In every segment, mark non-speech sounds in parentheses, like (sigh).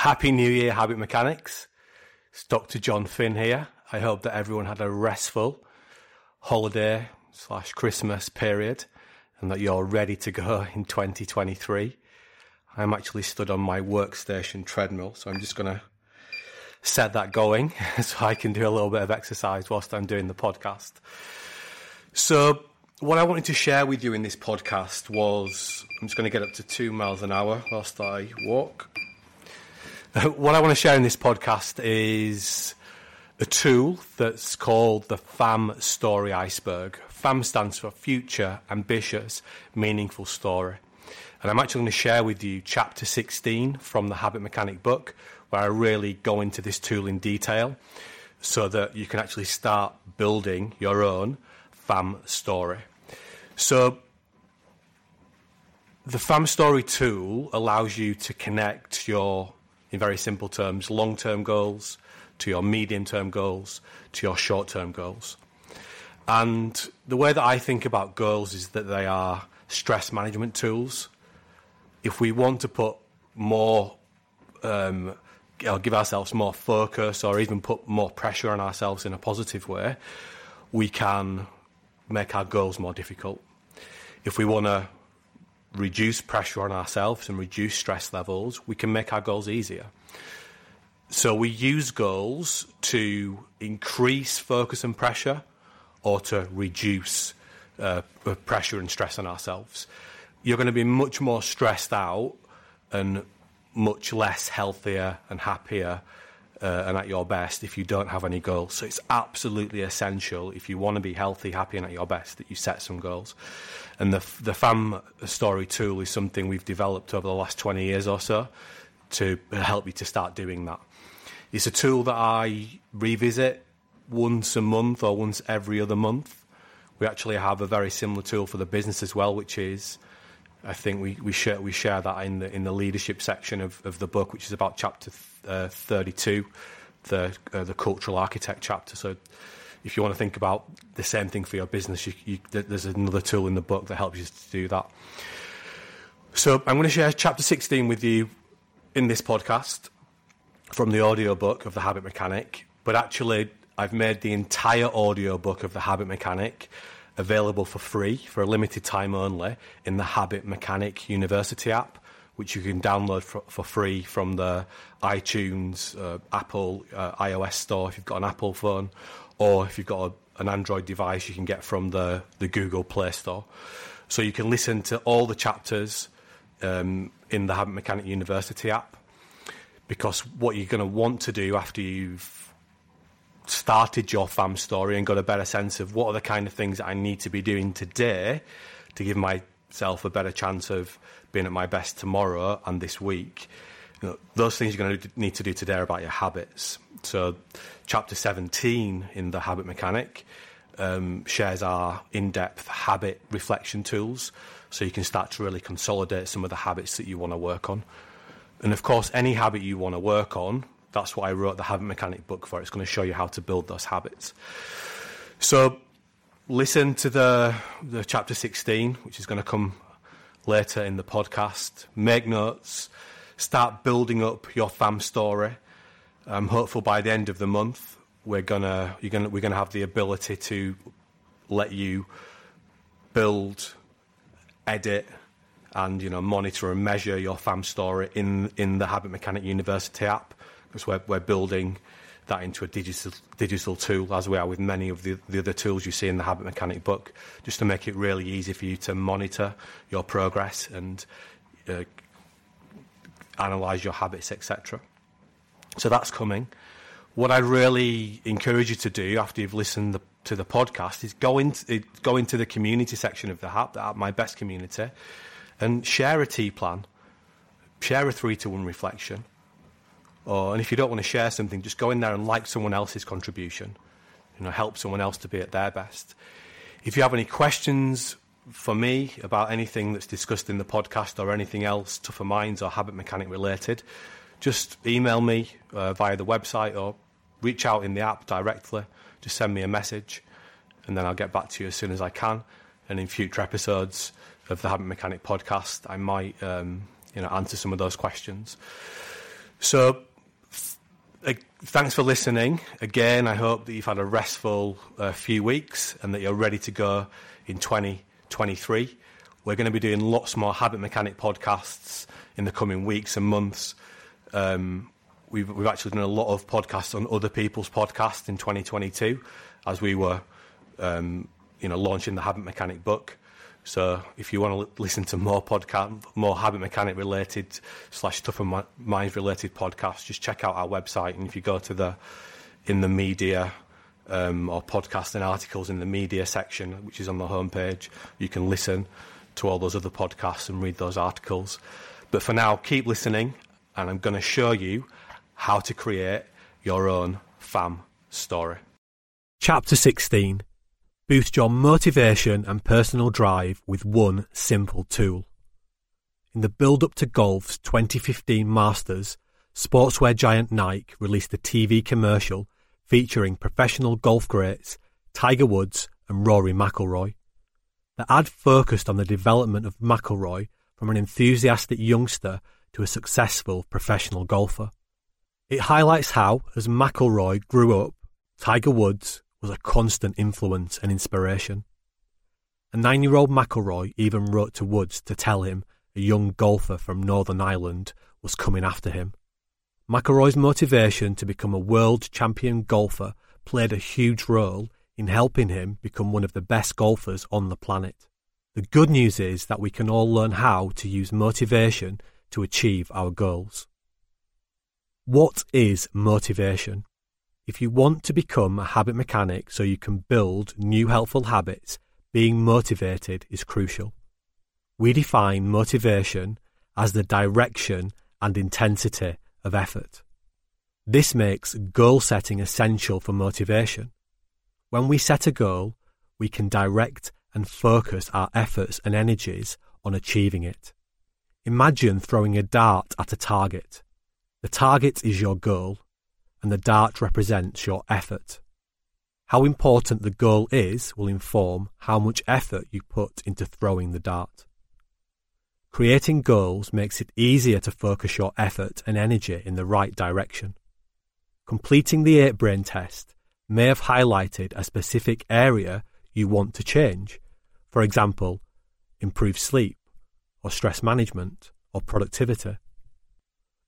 Happy New Year, Habit Mechanics. It's Dr. John Finn here. I hope that everyone had a restful holiday slash Christmas period and that you're ready to go in 2023. I'm actually stood on my workstation treadmill, so I'm just going to set that going (laughs) so I can do a little bit of exercise whilst I'm doing the podcast. So, what I wanted to share with you in this podcast was I'm just going to get up to two miles an hour whilst I walk. (laughs) what I want to share in this podcast is a tool that's called the FAM Story Iceberg. FAM stands for Future, Ambitious, Meaningful Story. And I'm actually going to share with you chapter 16 from the Habit Mechanic book, where I really go into this tool in detail so that you can actually start building your own FAM story. So, the FAM story tool allows you to connect your in very simple terms, long term goals to your medium term goals to your short term goals. And the way that I think about goals is that they are stress management tools. If we want to put more, um, or give ourselves more focus, or even put more pressure on ourselves in a positive way, we can make our goals more difficult. If we want to reduce pressure on ourselves and reduce stress levels, we can make our goals easier. So we use goals to increase focus and pressure or to reduce uh, pressure and stress on ourselves. You're going to be much more stressed out and much less healthier and happier uh, and at your best if you don't have any goals. So it's absolutely essential if you want to be healthy, happy, and at your best that you set some goals. And the the FAM story tool is something we've developed over the last 20 years or so to help you to start doing that. It's a tool that I revisit once a month or once every other month. We actually have a very similar tool for the business as well, which is I think we, we share we share that in the in the leadership section of, of the book, which is about chapter uh, 32, the uh, the cultural architect chapter. So, if you want to think about the same thing for your business, you, you, there's another tool in the book that helps you to do that. So, I'm going to share chapter 16 with you in this podcast from the audio book of the Habit Mechanic, but actually, I've made the entire audio book of the Habit Mechanic available for free for a limited time only in the Habit Mechanic University app, which you can download for, for free from the iTunes, uh, Apple, uh, iOS store if you've got an Apple phone, or if you've got a, an Android device, you can get from the, the Google Play Store. So you can listen to all the chapters um, in the Habit Mechanic University app. Because what you're going to want to do after you've started your fam story and got a better sense of what are the kind of things that I need to be doing today to give myself a better chance of being at my best tomorrow and this week. You know, those things you're going to need to do today are about your habits. So, chapter 17 in the Habit Mechanic um, shares our in depth habit reflection tools so you can start to really consolidate some of the habits that you want to work on. And of course, any habit you want to work on, that's what I wrote the habit mechanic book for. It's going to show you how to build those habits. So listen to the the chapter 16, which is going to come later in the podcast. Make notes. Start building up your fam story. I'm hopeful by the end of the month we're gonna you're gonna we're gonna have the ability to let you build, edit, and you know monitor and measure your fam story in in the Habit Mechanic University app because we're, we're building that into a digital, digital tool, as we are with many of the, the other tools you see in the Habit Mechanic book, just to make it really easy for you to monitor your progress and uh, analyse your habits, etc. So that's coming. What I really encourage you to do after you've listened the, to the podcast is go into, go into the community section of the app, the app, My Best Community, and share a T plan, share a three to one reflection, or, and if you don't want to share something, just go in there and like someone else's contribution. You know, help someone else to be at their best. If you have any questions for me about anything that's discussed in the podcast or anything else, Tougher Minds or Habit Mechanic related, just email me uh, via the website or reach out in the app directly. Just send me a message and then I'll get back to you as soon as I can. And in future episodes of the Habit Mechanic podcast, I might um, you know, answer some of those questions. So, thanks for listening. Again, I hope that you've had a restful uh, few weeks and that you're ready to go in 2023. We're going to be doing lots more habit mechanic podcasts in the coming weeks and months. Um, we've, we've actually done a lot of podcasts on other people's podcasts in 2022 as we were, um, you know, launching the habit mechanic book. So if you want to listen to more podcast, more habit mechanic related slash tougher minds related podcasts, just check out our website. And if you go to the in the media um, or podcast and articles in the media section, which is on the homepage, you can listen to all those other podcasts and read those articles. But for now, keep listening, and I'm going to show you how to create your own FAM story. Chapter 16 Boost your motivation and personal drive with one simple tool. In the build up to golf's 2015 Masters, sportswear giant Nike released a TV commercial featuring professional golf greats Tiger Woods and Rory McIlroy. The ad focused on the development of McIlroy from an enthusiastic youngster to a successful professional golfer. It highlights how, as McIlroy grew up, Tiger Woods was a constant influence and inspiration. A nine year old McIlroy even wrote to Woods to tell him a young golfer from Northern Ireland was coming after him. McIlroy's motivation to become a world champion golfer played a huge role in helping him become one of the best golfers on the planet. The good news is that we can all learn how to use motivation to achieve our goals. What is motivation? If you want to become a habit mechanic so you can build new helpful habits, being motivated is crucial. We define motivation as the direction and intensity of effort. This makes goal setting essential for motivation. When we set a goal, we can direct and focus our efforts and energies on achieving it. Imagine throwing a dart at a target. The target is your goal, and the dart represents your effort. How important the goal is will inform how much effort you put into throwing the dart. Creating goals makes it easier to focus your effort and energy in the right direction. Completing the 8 brain test may have highlighted a specific area you want to change. For example, improve sleep, or stress management, or productivity.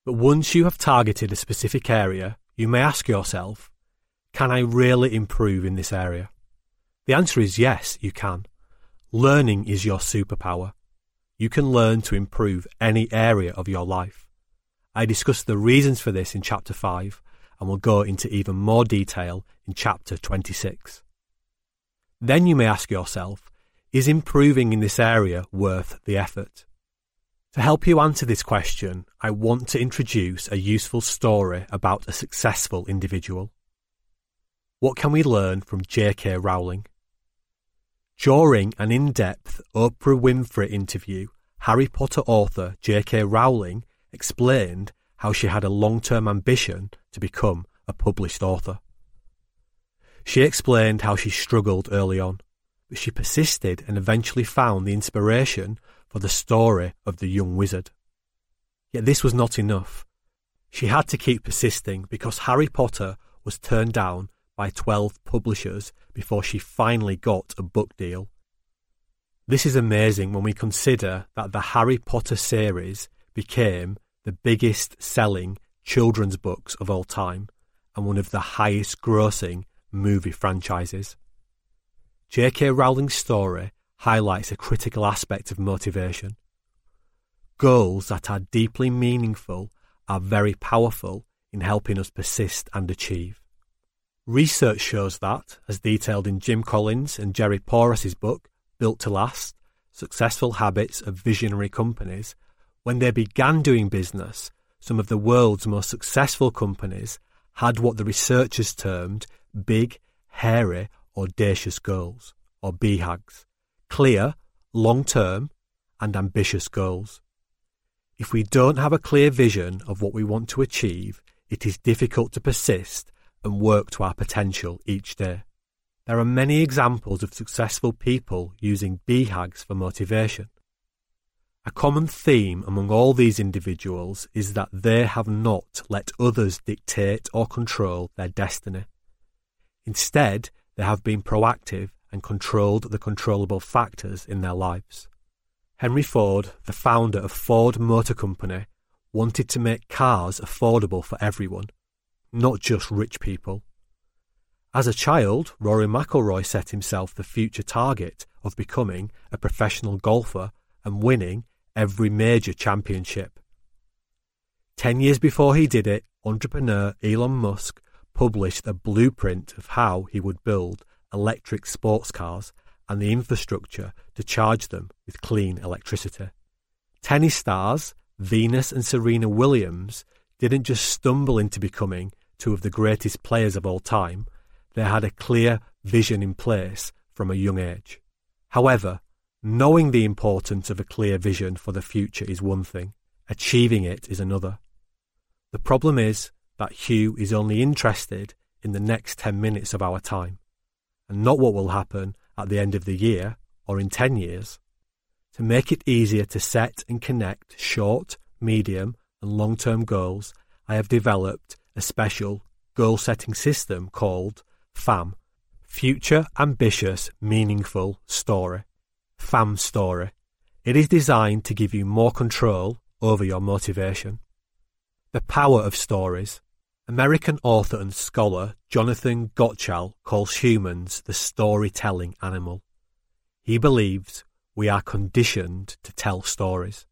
But once you have targeted a specific area, you may ask yourself, can I really improve in this area? The answer is yes, you can. Learning is your superpower. You can learn to improve any area of your life. I discuss the reasons for this in Chapter 5 and will go into even more detail in chapter 26. Then you may ask yourself, is improving in this area worth the effort? To help you answer this question, I want to introduce a useful story about a successful individual. What can we learn from J.K. Rowling? During an in depth Oprah Winfrey interview, Harry Potter author J.K. Rowling explained how she had a long term ambition to become a published author. She explained how she struggled early on, but she persisted and eventually found the inspiration for the story of the young wizard. Yet this was not enough. She had to keep persisting because Harry Potter was turned down by 12 publishers before she finally got a book deal. This is amazing when we consider that the Harry Potter series became the biggest selling children's books of all time and one of the highest grossing movie franchises. J.K. Rowling's story highlights a critical aspect of motivation. Goals that are deeply meaningful are very powerful in helping us persist and achieve. Research shows that, as detailed in Jim Collins and Jerry Porras's book, Built to Last Successful Habits of Visionary Companies, when they began doing business, some of the world's most successful companies had what the researchers termed big, hairy, audacious goals, or BHAGs, clear, long term, and ambitious goals. If we don't have a clear vision of what we want to achieve, it is difficult to persist and work to our potential each day. There are many examples of successful people using BHAGs for motivation. A common theme among all these individuals is that they have not let others dictate or control their destiny. Instead, they have been proactive and controlled the controllable factors in their lives. Henry Ford, the founder of Ford Motor Company, wanted to make cars affordable for everyone, not just rich people. As a child, Rory McIlroy set himself the future target of becoming a professional golfer and winning every major championship. Ten years before he did it, entrepreneur Elon Musk published a blueprint of how he would build electric sports cars and the infrastructure to charge them with clean electricity. Tennis stars Venus and Serena Williams didn't just stumble into becoming two of the greatest players of all time, they had a clear vision in place from a young age. However, knowing the importance of a clear vision for the future is one thing, achieving it is another. The problem is that Hugh is only interested in the next 10 minutes of our time, and not what will happen at the end of the year or in 10 years. To make it easier to set and connect short, medium, and long term goals, I have developed a special goal setting system called FAM Future Ambitious Meaningful Story. FAM Story. It is designed to give you more control over your motivation. The power of stories. American author and scholar Jonathan Gottschall calls humans the storytelling animal. He believes we are conditioned to tell stories.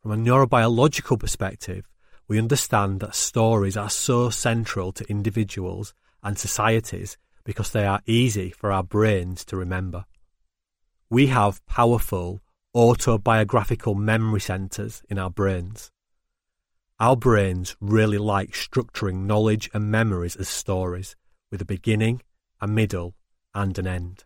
From a neurobiological perspective, we understand that stories are so central to individuals and societies because they are easy for our brains to remember. We have powerful autobiographical memory centers in our brains. Our brains really like structuring knowledge and memories as stories with a beginning, a middle, and an end.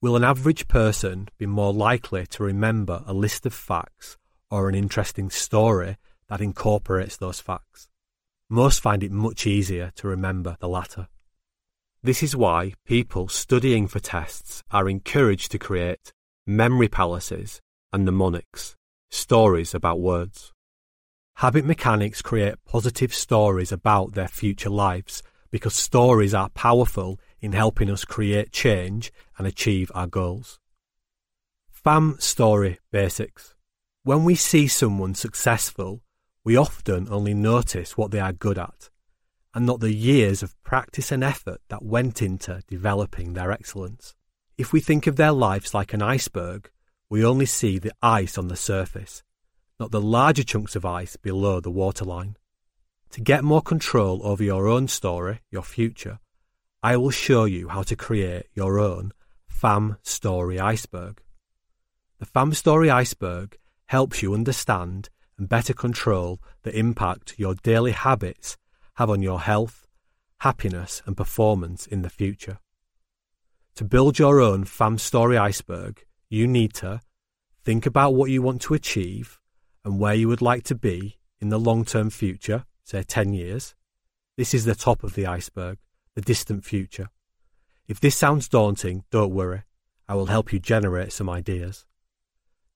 Will an average person be more likely to remember a list of facts or an interesting story that incorporates those facts? Most find it much easier to remember the latter. This is why people studying for tests are encouraged to create memory palaces and mnemonics, stories about words. Habit mechanics create positive stories about their future lives because stories are powerful in helping us create change and achieve our goals. FAM Story Basics When we see someone successful, we often only notice what they are good at and not the years of practice and effort that went into developing their excellence. If we think of their lives like an iceberg, we only see the ice on the surface, not the larger chunks of ice below the waterline. To get more control over your own story, your future, I will show you how to create your own FAM Story Iceberg. The FAM Story Iceberg helps you understand and better control the impact your daily habits have on your health, happiness, and performance in the future. To build your own FAM Story Iceberg, you need to think about what you want to achieve and where you would like to be in the long term future say 10 years. This is the top of the iceberg, the distant future. If this sounds daunting, don't worry. I will help you generate some ideas.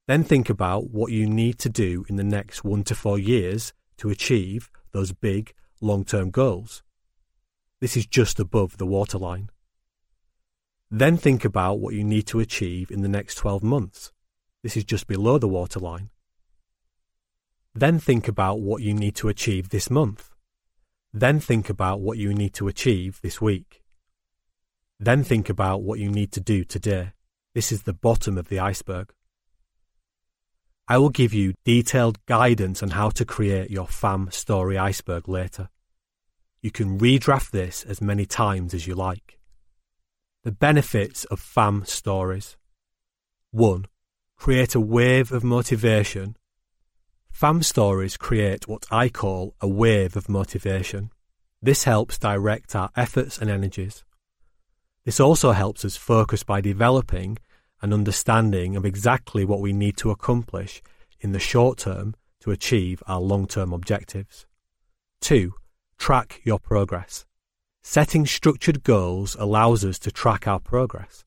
Then think about what you need to do in the next one to four years to achieve those big long term goals. This is just above the waterline. Then think about what you need to achieve in the next 12 months. This is just below the waterline. Then think about what you need to achieve this month. Then think about what you need to achieve this week. Then think about what you need to do today. This is the bottom of the iceberg. I will give you detailed guidance on how to create your FAM story iceberg later. You can redraft this as many times as you like. The benefits of FAM stories 1. Create a wave of motivation FAM stories create what I call a wave of motivation. This helps direct our efforts and energies. This also helps us focus by developing an understanding of exactly what we need to accomplish in the short term to achieve our long term objectives. 2. Track your progress. Setting structured goals allows us to track our progress.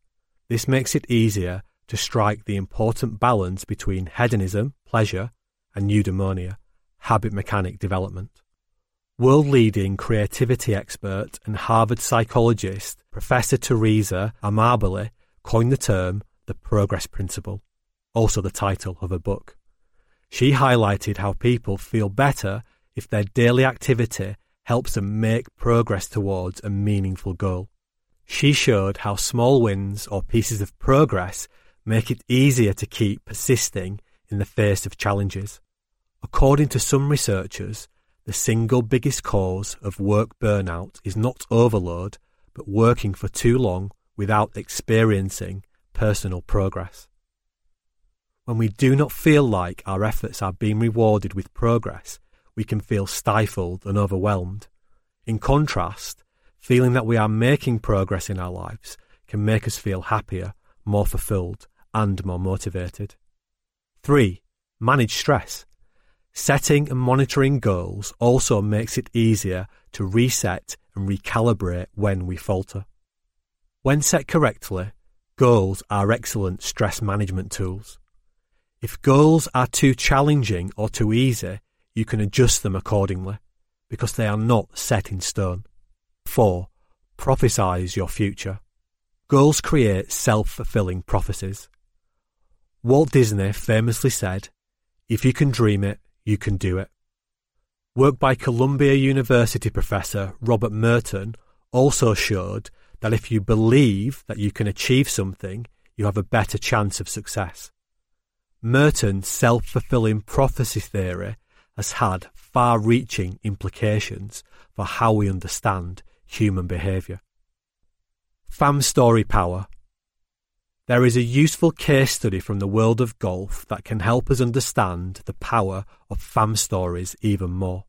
This makes it easier to strike the important balance between hedonism, pleasure, and eudaimonia, habit mechanic development. World leading creativity expert and Harvard psychologist Professor Teresa Amabile coined the term the progress principle, also the title of a book. She highlighted how people feel better if their daily activity helps them make progress towards a meaningful goal. She showed how small wins or pieces of progress make it easier to keep persisting in the face of challenges. According to some researchers, the single biggest cause of work burnout is not overload, but working for too long without experiencing personal progress. When we do not feel like our efforts are being rewarded with progress, we can feel stifled and overwhelmed. In contrast, feeling that we are making progress in our lives can make us feel happier, more fulfilled, and more motivated. 3. Manage stress. Setting and monitoring goals also makes it easier to reset and recalibrate when we falter. When set correctly, goals are excellent stress management tools. If goals are too challenging or too easy, you can adjust them accordingly because they are not set in stone. 4. Prophesize your future. Goals create self fulfilling prophecies. Walt Disney famously said, If you can dream it, you can do it. Work by Columbia University professor Robert Merton also showed that if you believe that you can achieve something, you have a better chance of success. Merton's self fulfilling prophecy theory has had far reaching implications for how we understand human behaviour. Fam story power there is a useful case study from the world of golf that can help us understand the power of fam stories even more.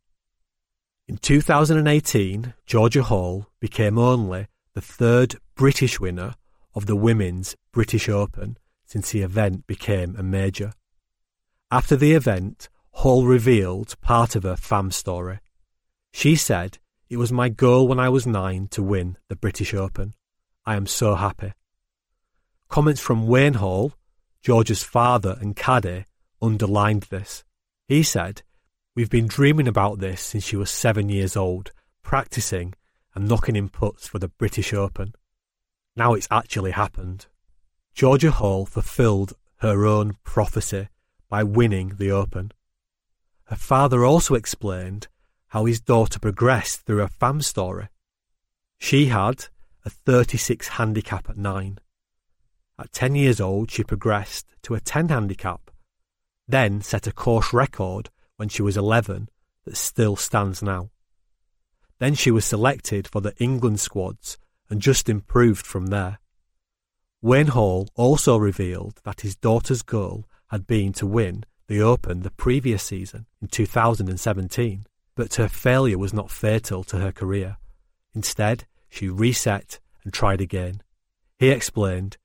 In 2018, Georgia Hall became only the third British winner of the Women's British Open since the event became a major. After the event, Hall revealed part of her fam story. She said, It was my goal when I was nine to win the British Open. I am so happy. Comments from Wayne Hall, Georgia's father and caddy, underlined this. He said, We've been dreaming about this since she was seven years old, practicing and knocking in putts for the British Open. Now it's actually happened. Georgia Hall fulfilled her own prophecy by winning the Open. Her father also explained how his daughter progressed through her fam story. She had a 36 handicap at nine. At 10 years old, she progressed to a 10 handicap, then set a course record when she was 11 that still stands now. Then she was selected for the England squads and just improved from there. Wayne Hall also revealed that his daughter's goal had been to win the Open the previous season in 2017, but her failure was not fatal to her career. Instead, she reset and tried again. He explained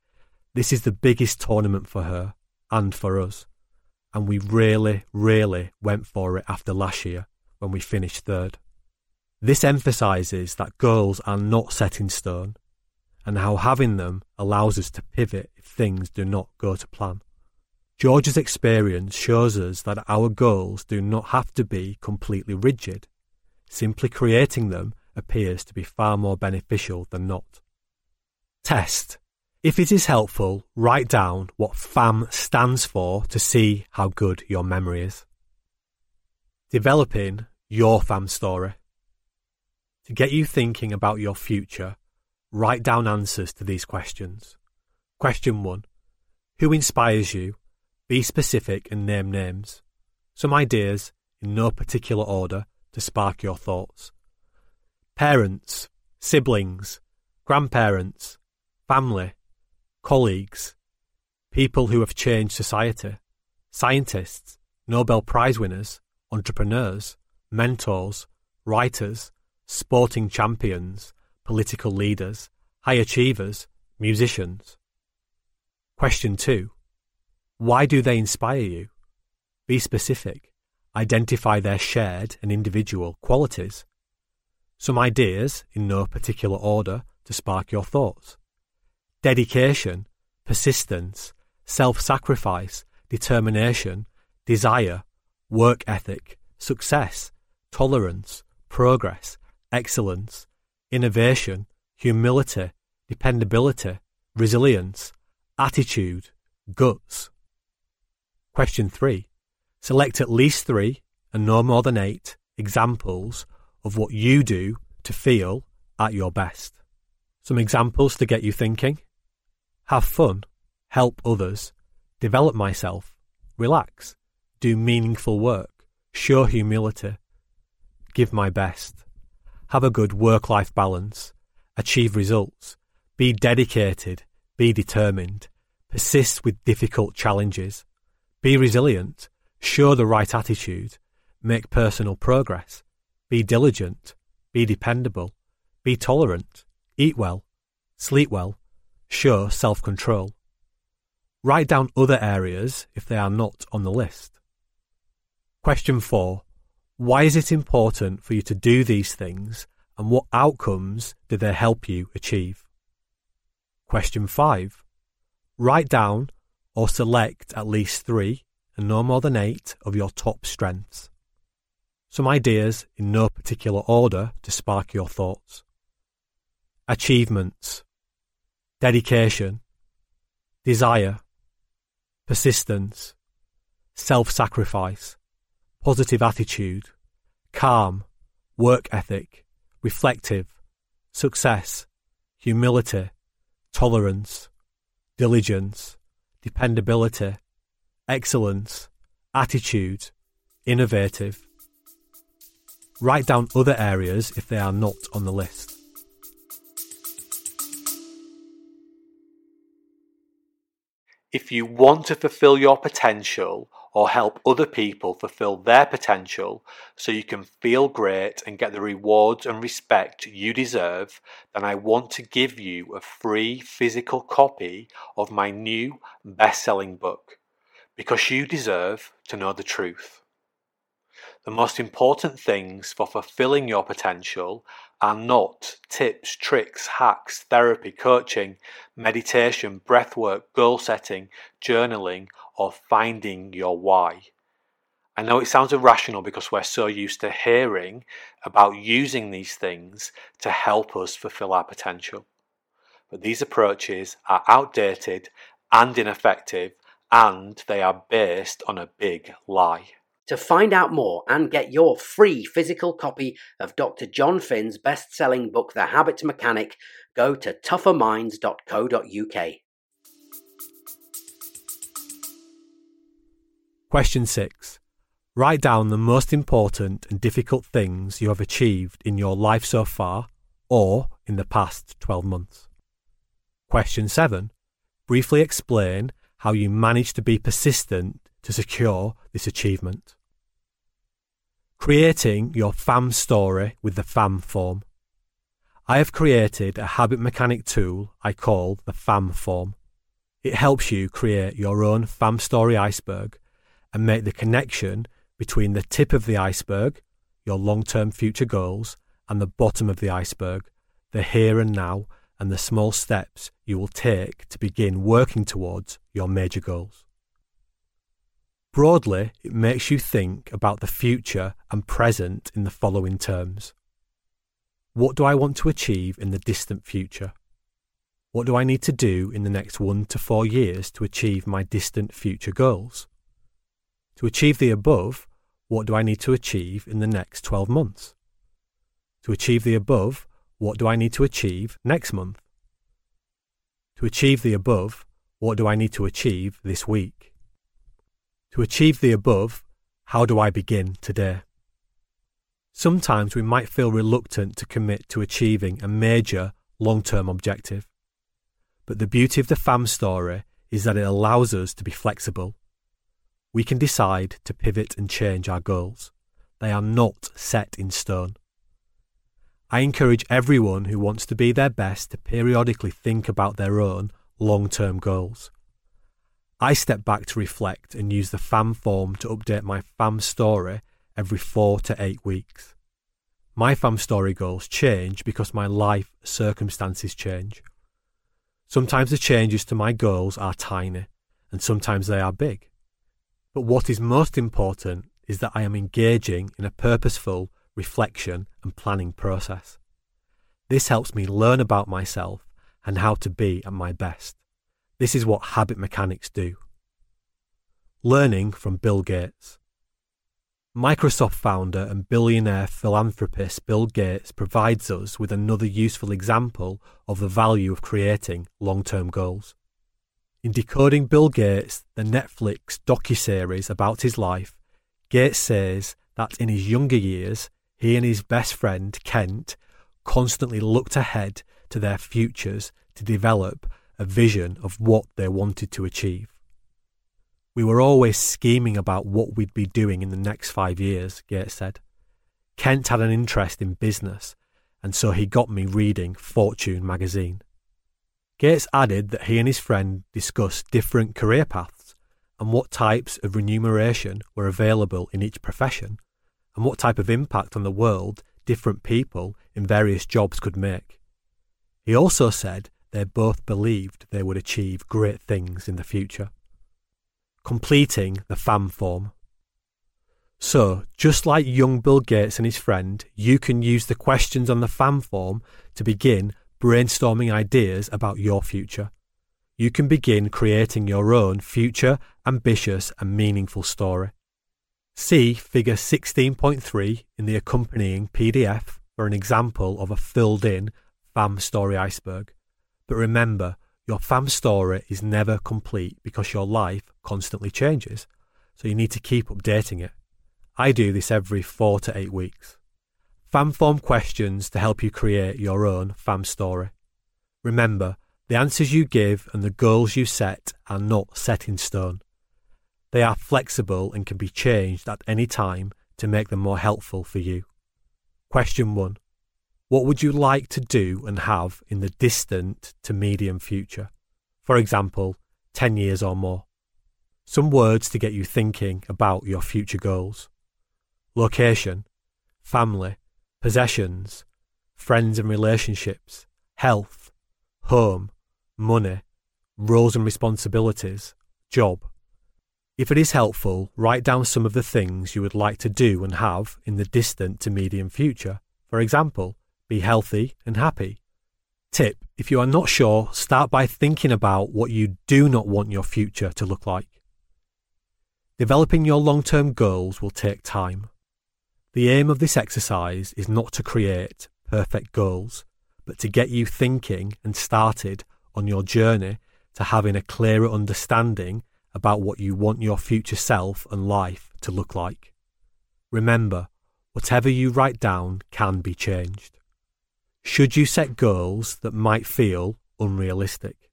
this is the biggest tournament for her and for us. And we really, really went for it after last year when we finished third. This emphasises that goals are not set in stone and how having them allows us to pivot if things do not go to plan. Georgia's experience shows us that our goals do not have to be completely rigid. Simply creating them appears to be far more beneficial than not. Test if it is helpful, write down what FAM stands for to see how good your memory is. Developing your FAM story. To get you thinking about your future, write down answers to these questions. Question 1. Who inspires you? Be specific and name names. Some ideas, in no particular order, to spark your thoughts. Parents, siblings, grandparents, family, colleagues, people who have changed society, scientists, Nobel Prize winners, entrepreneurs, mentors, writers, sporting champions, political leaders, high achievers, musicians. Question 2. Why do they inspire you? Be specific. Identify their shared and individual qualities. Some ideas, in no particular order, to spark your thoughts dedication, persistence, self sacrifice, determination, desire, work ethic, success, tolerance, progress, excellence, innovation, humility, dependability, resilience, attitude, guts. Question 3. Select at least three, and no more than eight, examples of what you do to feel at your best. Some examples to get you thinking. Have fun, help others, develop myself, relax, do meaningful work, show humility, give my best, have a good work life balance, achieve results, be dedicated, be determined, persist with difficult challenges, be resilient, show the right attitude, make personal progress, be diligent, be dependable, be tolerant, eat well, sleep well, show self control. Write down other areas if they are not on the list. Question 4. Why is it important for you to do these things and what outcomes do they help you achieve? Question 5. Write down or select at least three and no more than eight of your top strengths. Some ideas in no particular order to spark your thoughts. Achievements, dedication, desire, persistence, self sacrifice, positive attitude, calm, work ethic, reflective, success, humility, tolerance, diligence, dependability, excellence, attitude, innovative. Write down other areas if they are not on the list. If you want to fulfill your potential or help other people fulfill their potential so you can feel great and get the rewards and respect you deserve, then I want to give you a free physical copy of my new best selling book because you deserve to know the truth. The most important things for fulfilling your potential are not tips, tricks, hacks, therapy, coaching, meditation, breathwork, goal setting, journaling, or finding your why. I know it sounds irrational because we're so used to hearing about using these things to help us fulfill our potential. But these approaches are outdated and ineffective, and they are based on a big lie. To find out more and get your free physical copy of Dr. John Finn's best selling book, The Habit Mechanic, go to tougherminds.co.uk. Question 6. Write down the most important and difficult things you have achieved in your life so far or in the past 12 months. Question 7. Briefly explain how you managed to be persistent to secure this achievement. Creating your FAM story with the FAM form. I have created a habit mechanic tool I call the FAM form. It helps you create your own FAM story iceberg and make the connection between the tip of the iceberg, your long term future goals, and the bottom of the iceberg, the here and now, and the small steps you will take to begin working towards your major goals. Broadly, it makes you think about the future and present in the following terms. What do I want to achieve in the distant future? What do I need to do in the next one to four years to achieve my distant future goals? To achieve the above, what do I need to achieve in the next 12 months? To achieve the above, what do I need to achieve next month? To achieve the above, what do I need to achieve this week? To achieve the above, how do I begin today? Sometimes we might feel reluctant to commit to achieving a major long term objective. But the beauty of the FAM story is that it allows us to be flexible. We can decide to pivot and change our goals. They are not set in stone. I encourage everyone who wants to be their best to periodically think about their own long term goals. I step back to reflect and use the FAM form to update my FAM story every four to eight weeks. My FAM story goals change because my life circumstances change. Sometimes the changes to my goals are tiny, and sometimes they are big. But what is most important is that I am engaging in a purposeful reflection and planning process. This helps me learn about myself and how to be at my best. This is what habit mechanics do. Learning from Bill Gates. Microsoft founder and billionaire philanthropist Bill Gates provides us with another useful example of the value of creating long term goals. In Decoding Bill Gates, the Netflix docuseries about his life, Gates says that in his younger years, he and his best friend, Kent, constantly looked ahead to their futures to develop a vision of what they wanted to achieve. We were always scheming about what we'd be doing in the next five years, Gates said. Kent had an interest in business, and so he got me reading Fortune magazine. Gates added that he and his friend discussed different career paths and what types of remuneration were available in each profession, and what type of impact on the world different people in various jobs could make. He also said they both believed they would achieve great things in the future completing the FAM form. So, just like young Bill Gates and his friend, you can use the questions on the FAM form to begin brainstorming ideas about your future. You can begin creating your own future, ambitious, and meaningful story. See Figure 16.3 in the accompanying PDF for an example of a filled in FAM story iceberg. But remember, your fam story is never complete because your life constantly changes, so you need to keep updating it. I do this every four to eight weeks. Fam form questions to help you create your own fam story. Remember, the answers you give and the goals you set are not set in stone. They are flexible and can be changed at any time to make them more helpful for you. Question 1. What would you like to do and have in the distant to medium future? For example, 10 years or more. Some words to get you thinking about your future goals location, family, possessions, friends and relationships, health, home, money, roles and responsibilities, job. If it is helpful, write down some of the things you would like to do and have in the distant to medium future. For example, be healthy and happy. Tip If you are not sure, start by thinking about what you do not want your future to look like. Developing your long term goals will take time. The aim of this exercise is not to create perfect goals, but to get you thinking and started on your journey to having a clearer understanding about what you want your future self and life to look like. Remember, whatever you write down can be changed. Should you set goals that might feel unrealistic?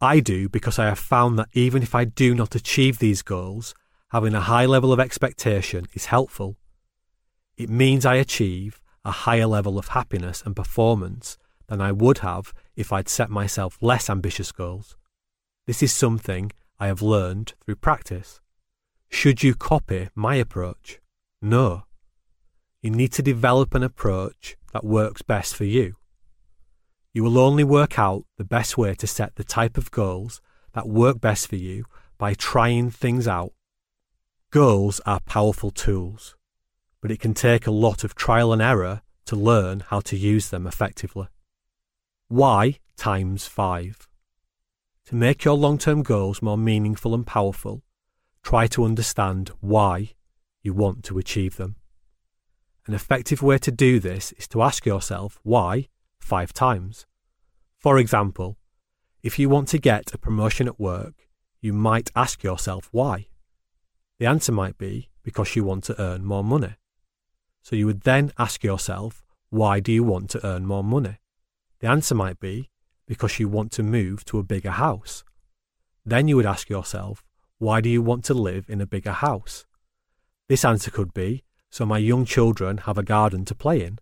I do because I have found that even if I do not achieve these goals, having a high level of expectation is helpful. It means I achieve a higher level of happiness and performance than I would have if I'd set myself less ambitious goals. This is something I have learned through practice. Should you copy my approach? No. You need to develop an approach that works best for you. You will only work out the best way to set the type of goals that work best for you by trying things out. Goals are powerful tools, but it can take a lot of trial and error to learn how to use them effectively. Why times 5? To make your long term goals more meaningful and powerful, try to understand why you want to achieve them. An effective way to do this is to ask yourself why five times. For example, if you want to get a promotion at work, you might ask yourself why. The answer might be because you want to earn more money. So you would then ask yourself, why do you want to earn more money? The answer might be because you want to move to a bigger house. Then you would ask yourself, why do you want to live in a bigger house? This answer could be so my young children have a garden to play in?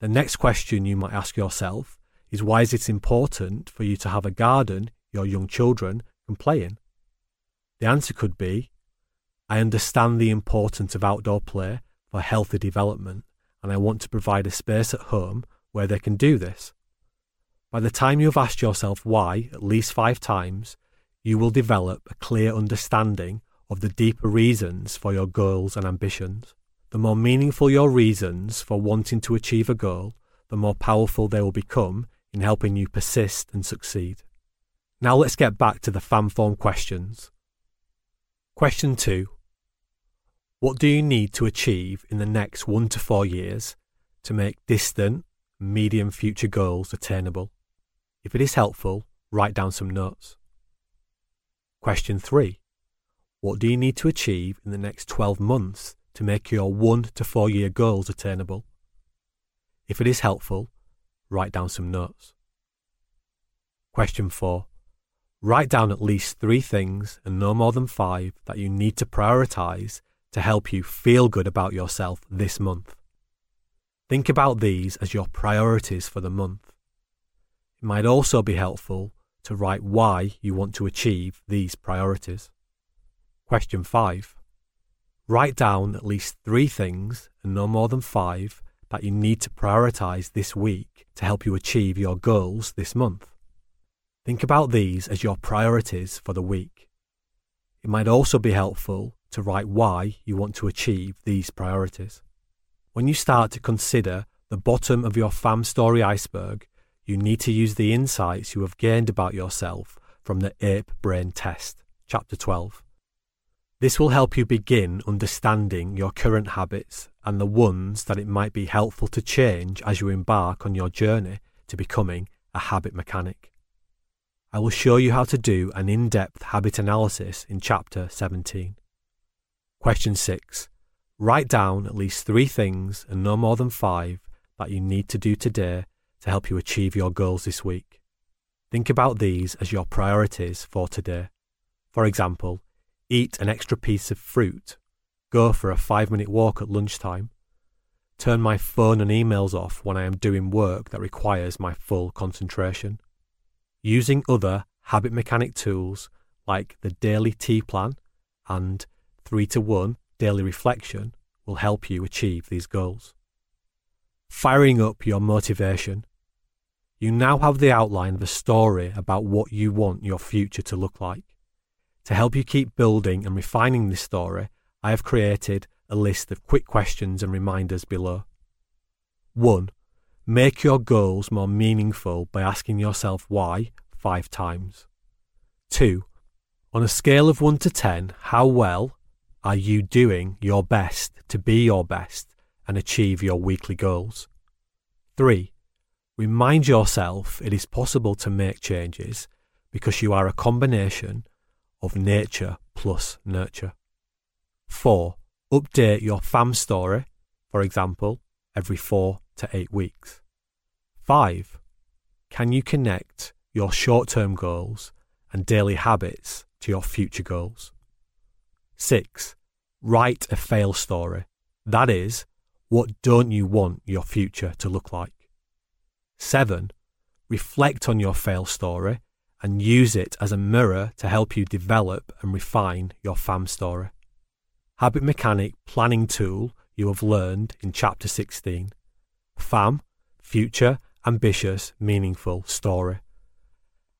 The next question you might ask yourself is why is it important for you to have a garden your young children can play in? The answer could be I understand the importance of outdoor play for healthy development and I want to provide a space at home where they can do this. By the time you have asked yourself why at least five times, you will develop a clear understanding of the deeper reasons for your goals and ambitions. The more meaningful your reasons for wanting to achieve a goal, the more powerful they will become in helping you persist and succeed. Now let's get back to the FAM form questions. Question 2 What do you need to achieve in the next one to four years to make distant, medium future goals attainable? If it is helpful, write down some notes. Question 3 What do you need to achieve in the next 12 months to make your one to four year goals attainable? If it is helpful, write down some notes. Question 4. Write down at least three things and no more than five that you need to prioritize to help you feel good about yourself this month. Think about these as your priorities for the month. It might also be helpful to write why you want to achieve these priorities. Question 5. Write down at least three things and no more than five that you need to prioritize this week to help you achieve your goals this month. Think about these as your priorities for the week. It might also be helpful to write why you want to achieve these priorities. When you start to consider the bottom of your FAM story iceberg, you need to use the insights you have gained about yourself from the Ape Brain Test, Chapter 12. This will help you begin understanding your current habits and the ones that it might be helpful to change as you embark on your journey to becoming a habit mechanic. I will show you how to do an in depth habit analysis in Chapter 17. Question 6. Write down at least three things and no more than five that you need to do today to help you achieve your goals this week. Think about these as your priorities for today. For example, eat an extra piece of fruit, go for a five minute walk at lunchtime, turn my phone and emails off when I am doing work that requires my full concentration. Using other habit mechanic tools like the daily T plan and 3 to 1 daily reflection will help you achieve these goals. Firing up your motivation. You now have the outline of a story about what you want your future to look like. To help you keep building and refining this story, I have created a list of quick questions and reminders below. 1. Make your goals more meaningful by asking yourself why five times. 2. On a scale of 1 to 10, how well are you doing your best to be your best and achieve your weekly goals? 3. Remind yourself it is possible to make changes because you are a combination of nature plus nurture. 4. Update your FAM story, for example, every 4 to 8 weeks. 5. Can you connect your short term goals and daily habits to your future goals? 6. Write a fail story. That is, what don't you want your future to look like? 7. Reflect on your fail story and use it as a mirror to help you develop and refine your FAM story. Habit Mechanic planning tool you have learned in Chapter 16. FAM, Future, Ambitious, Meaningful Story.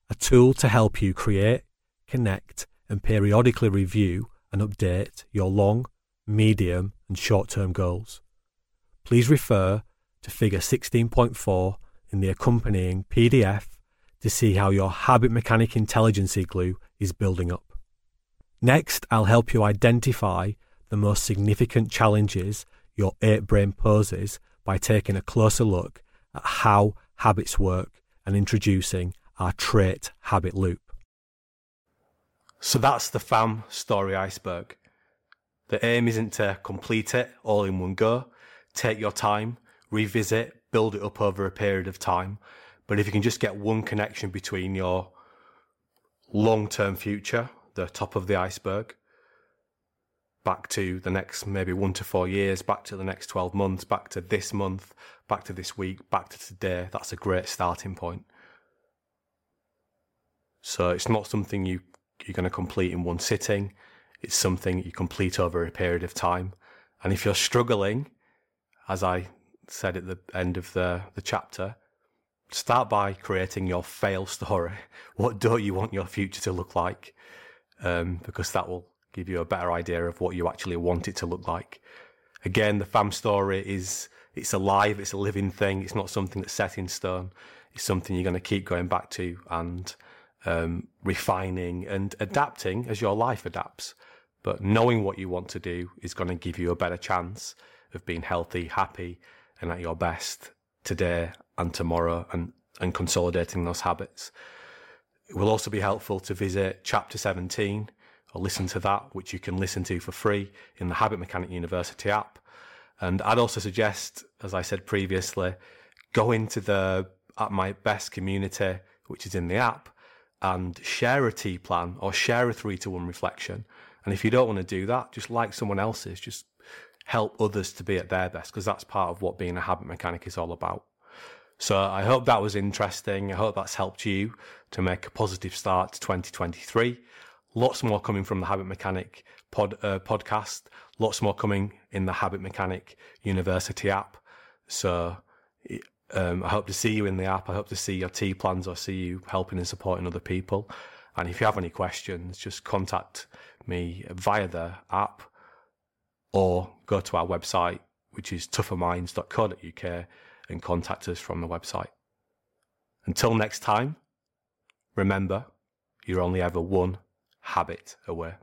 A tool to help you create, connect, and periodically review and update your long, medium, and short term goals. Please refer to Figure 16.4 in the accompanying PDF to see how your habit mechanic intelligence glue is building up. Next, I'll help you identify the most significant challenges your ape brain poses by taking a closer look at how habits work and introducing our trait habit loop. So that's the FAM story iceberg. The aim isn't to complete it all in one go. Take your time, revisit, build it up over a period of time, but if you can just get one connection between your long term future, the top of the iceberg, back to the next maybe one to four years, back to the next 12 months, back to this month, back to this week, back to today, that's a great starting point. So it's not something you, you're going to complete in one sitting, it's something you complete over a period of time. And if you're struggling, as I said at the end of the, the chapter, start by creating your fail story. (laughs) What don't you want your future to look like? Um, because that will give you a better idea of what you actually want it to look like. Again, the fam story is it's alive, it's a living thing. It's not something that's set in stone. It's something you're going to keep going back to and um, refining and adapting as your life adapts. But knowing what you want to do is going to give you a better chance of being healthy, happy, and at your best today and tomorrow and, and consolidating those habits. It will also be helpful to visit chapter 17 or listen to that, which you can listen to for free in the Habit Mechanic University app. And I'd also suggest, as I said previously, go into the At My Best community, which is in the app, and share a T plan or share a three to one reflection. And if you don't want to do that, just like someone else's, just help others to be at their best, because that's part of what being a habit mechanic is all about. So I hope that was interesting. I hope that's helped you to make a positive start to 2023. Lots more coming from the Habit Mechanic pod, uh, podcast. Lots more coming in the Habit Mechanic University app. So um, I hope to see you in the app. I hope to see your T plans or see you helping and supporting other people. And if you have any questions, just contact me via the app or go to our website, which is tougherminds.co.uk and contact us from the website. Until next time, remember, you're only ever one habit away.